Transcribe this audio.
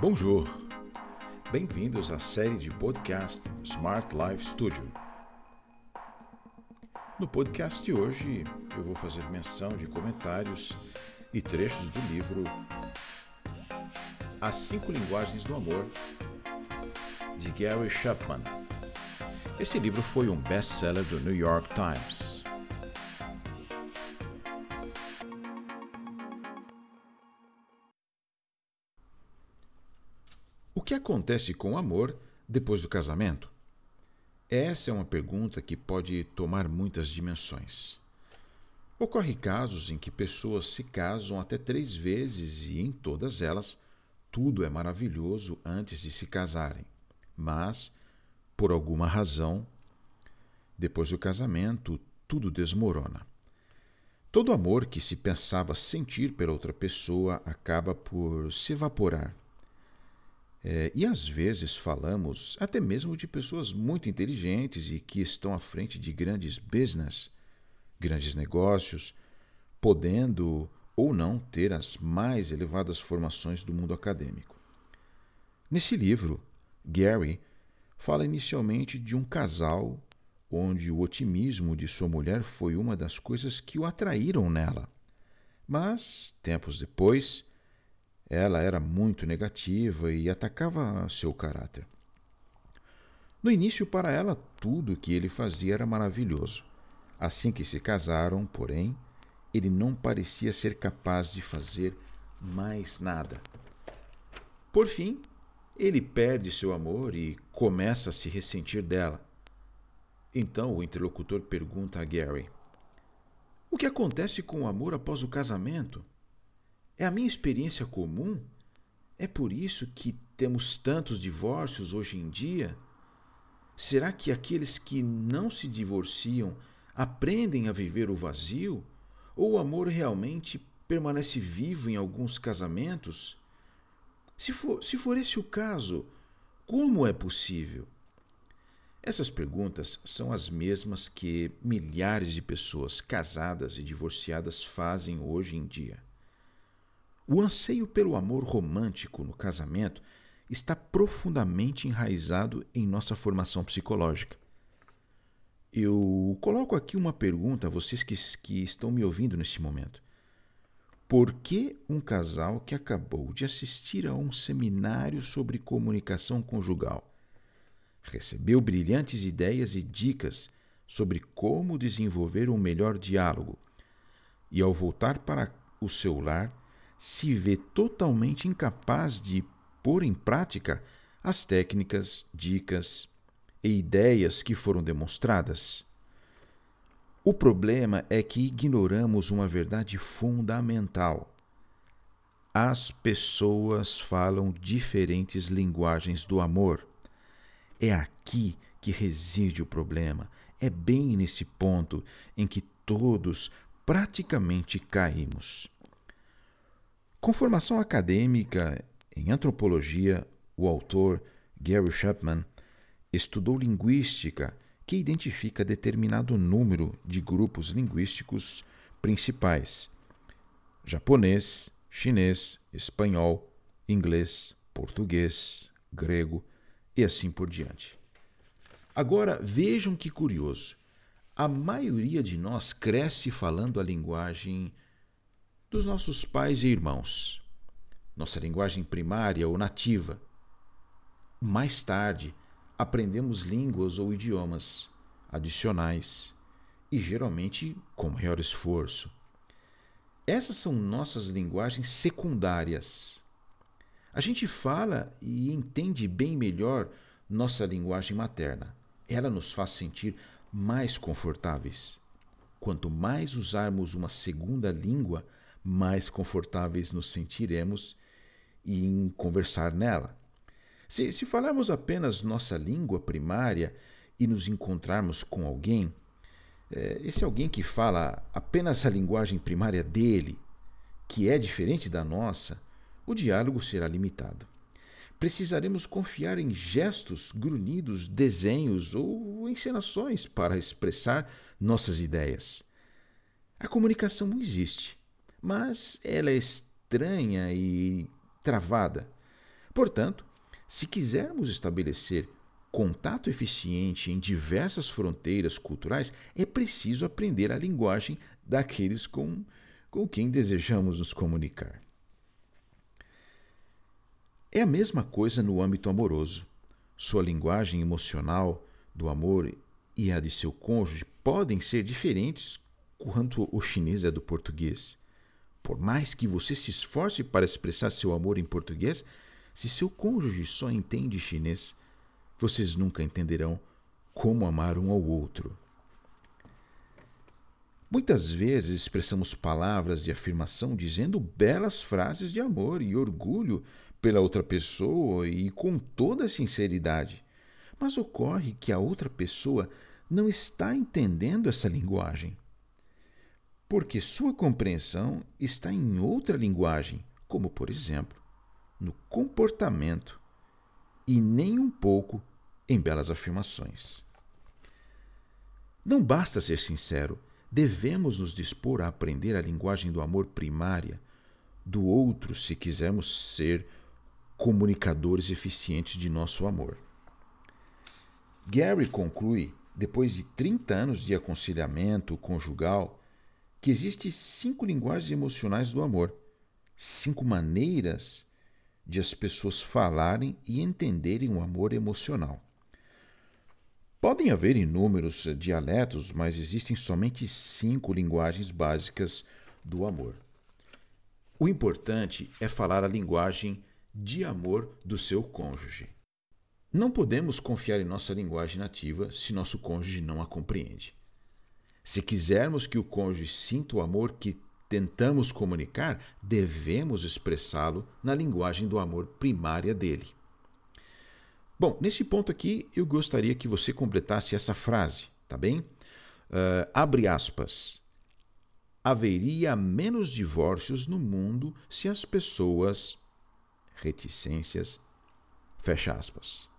Bonjour! Bem-vindos à série de podcast Smart Life Studio. No podcast de hoje, eu vou fazer menção de comentários e trechos do livro As Cinco Linguagens do Amor, de Gary Chapman. Esse livro foi um best-seller do New York Times. O que acontece com o amor depois do casamento? Essa é uma pergunta que pode tomar muitas dimensões. Ocorre casos em que pessoas se casam até três vezes e em todas elas tudo é maravilhoso antes de se casarem. Mas, por alguma razão, depois do casamento, tudo desmorona. Todo amor que se pensava sentir pela outra pessoa acaba por se evaporar é, e às vezes falamos até mesmo de pessoas muito inteligentes e que estão à frente de grandes business, grandes negócios, podendo ou não ter as mais elevadas formações do mundo acadêmico. Nesse livro, Gary fala inicialmente de um casal onde o otimismo de sua mulher foi uma das coisas que o atraíram nela. Mas, tempos depois, ela era muito negativa e atacava seu caráter. No início, para ela, tudo o que ele fazia era maravilhoso. Assim que se casaram, porém, ele não parecia ser capaz de fazer mais nada. Por fim, ele perde seu amor e começa a se ressentir dela. Então o interlocutor pergunta a Gary: O que acontece com o amor após o casamento? É a minha experiência comum? É por isso que temos tantos divórcios hoje em dia? Será que aqueles que não se divorciam aprendem a viver o vazio? Ou o amor realmente permanece vivo em alguns casamentos? Se for, se for esse o caso, como é possível? Essas perguntas são as mesmas que milhares de pessoas casadas e divorciadas fazem hoje em dia. O anseio pelo amor romântico no casamento está profundamente enraizado em nossa formação psicológica. Eu coloco aqui uma pergunta a vocês que, que estão me ouvindo nesse momento. Por que um casal que acabou de assistir a um seminário sobre comunicação conjugal recebeu brilhantes ideias e dicas sobre como desenvolver um melhor diálogo e, ao voltar para o seu lar, se vê totalmente incapaz de pôr em prática as técnicas, dicas e ideias que foram demonstradas. O problema é que ignoramos uma verdade fundamental. As pessoas falam diferentes linguagens do amor. É aqui que reside o problema. É bem nesse ponto em que todos praticamente caímos. Com formação acadêmica em antropologia, o autor Gary Chapman estudou linguística, que identifica determinado número de grupos linguísticos principais: japonês, chinês, espanhol, inglês, português, grego e assim por diante. Agora vejam que curioso. A maioria de nós cresce falando a linguagem dos nossos pais e irmãos, nossa linguagem primária ou nativa. Mais tarde, aprendemos línguas ou idiomas adicionais e geralmente com maior esforço. Essas são nossas linguagens secundárias. A gente fala e entende bem melhor nossa linguagem materna. Ela nos faz sentir mais confortáveis. Quanto mais usarmos uma segunda língua, mais confortáveis nos sentiremos em conversar nela. Se, se falarmos apenas nossa língua primária e nos encontrarmos com alguém, é, esse alguém que fala apenas a linguagem primária dele, que é diferente da nossa, o diálogo será limitado. Precisaremos confiar em gestos, grunhidos, desenhos ou encenações para expressar nossas ideias. A comunicação existe, mas ela é estranha e travada. Portanto, se quisermos estabelecer contato eficiente em diversas fronteiras culturais, é preciso aprender a linguagem daqueles com, com quem desejamos nos comunicar. É a mesma coisa no âmbito amoroso. Sua linguagem emocional do amor e a de seu cônjuge podem ser diferentes quanto o chinês é do português. Por mais que você se esforce para expressar seu amor em português, se seu cônjuge só entende chinês, vocês nunca entenderão como amar um ao outro. Muitas vezes expressamos palavras de afirmação dizendo belas frases de amor e orgulho pela outra pessoa e com toda sinceridade. Mas ocorre que a outra pessoa não está entendendo essa linguagem. Porque sua compreensão está em outra linguagem, como, por exemplo, no comportamento e nem um pouco em belas afirmações. Não basta ser sincero, devemos nos dispor a aprender a linguagem do amor primária do outro se quisermos ser comunicadores eficientes de nosso amor. Gary conclui, depois de 30 anos de aconselhamento conjugal, que existem cinco linguagens emocionais do amor, cinco maneiras de as pessoas falarem e entenderem o amor emocional. Podem haver inúmeros dialetos, mas existem somente cinco linguagens básicas do amor. O importante é falar a linguagem de amor do seu cônjuge. Não podemos confiar em nossa linguagem nativa se nosso cônjuge não a compreende. Se quisermos que o cônjuge sinta o amor que tentamos comunicar, devemos expressá-lo na linguagem do amor primária dele. Bom, nesse ponto aqui eu gostaria que você completasse essa frase, tá bem? Uh, abre aspas. Haveria menos divórcios no mundo se as pessoas. reticências. fecha aspas.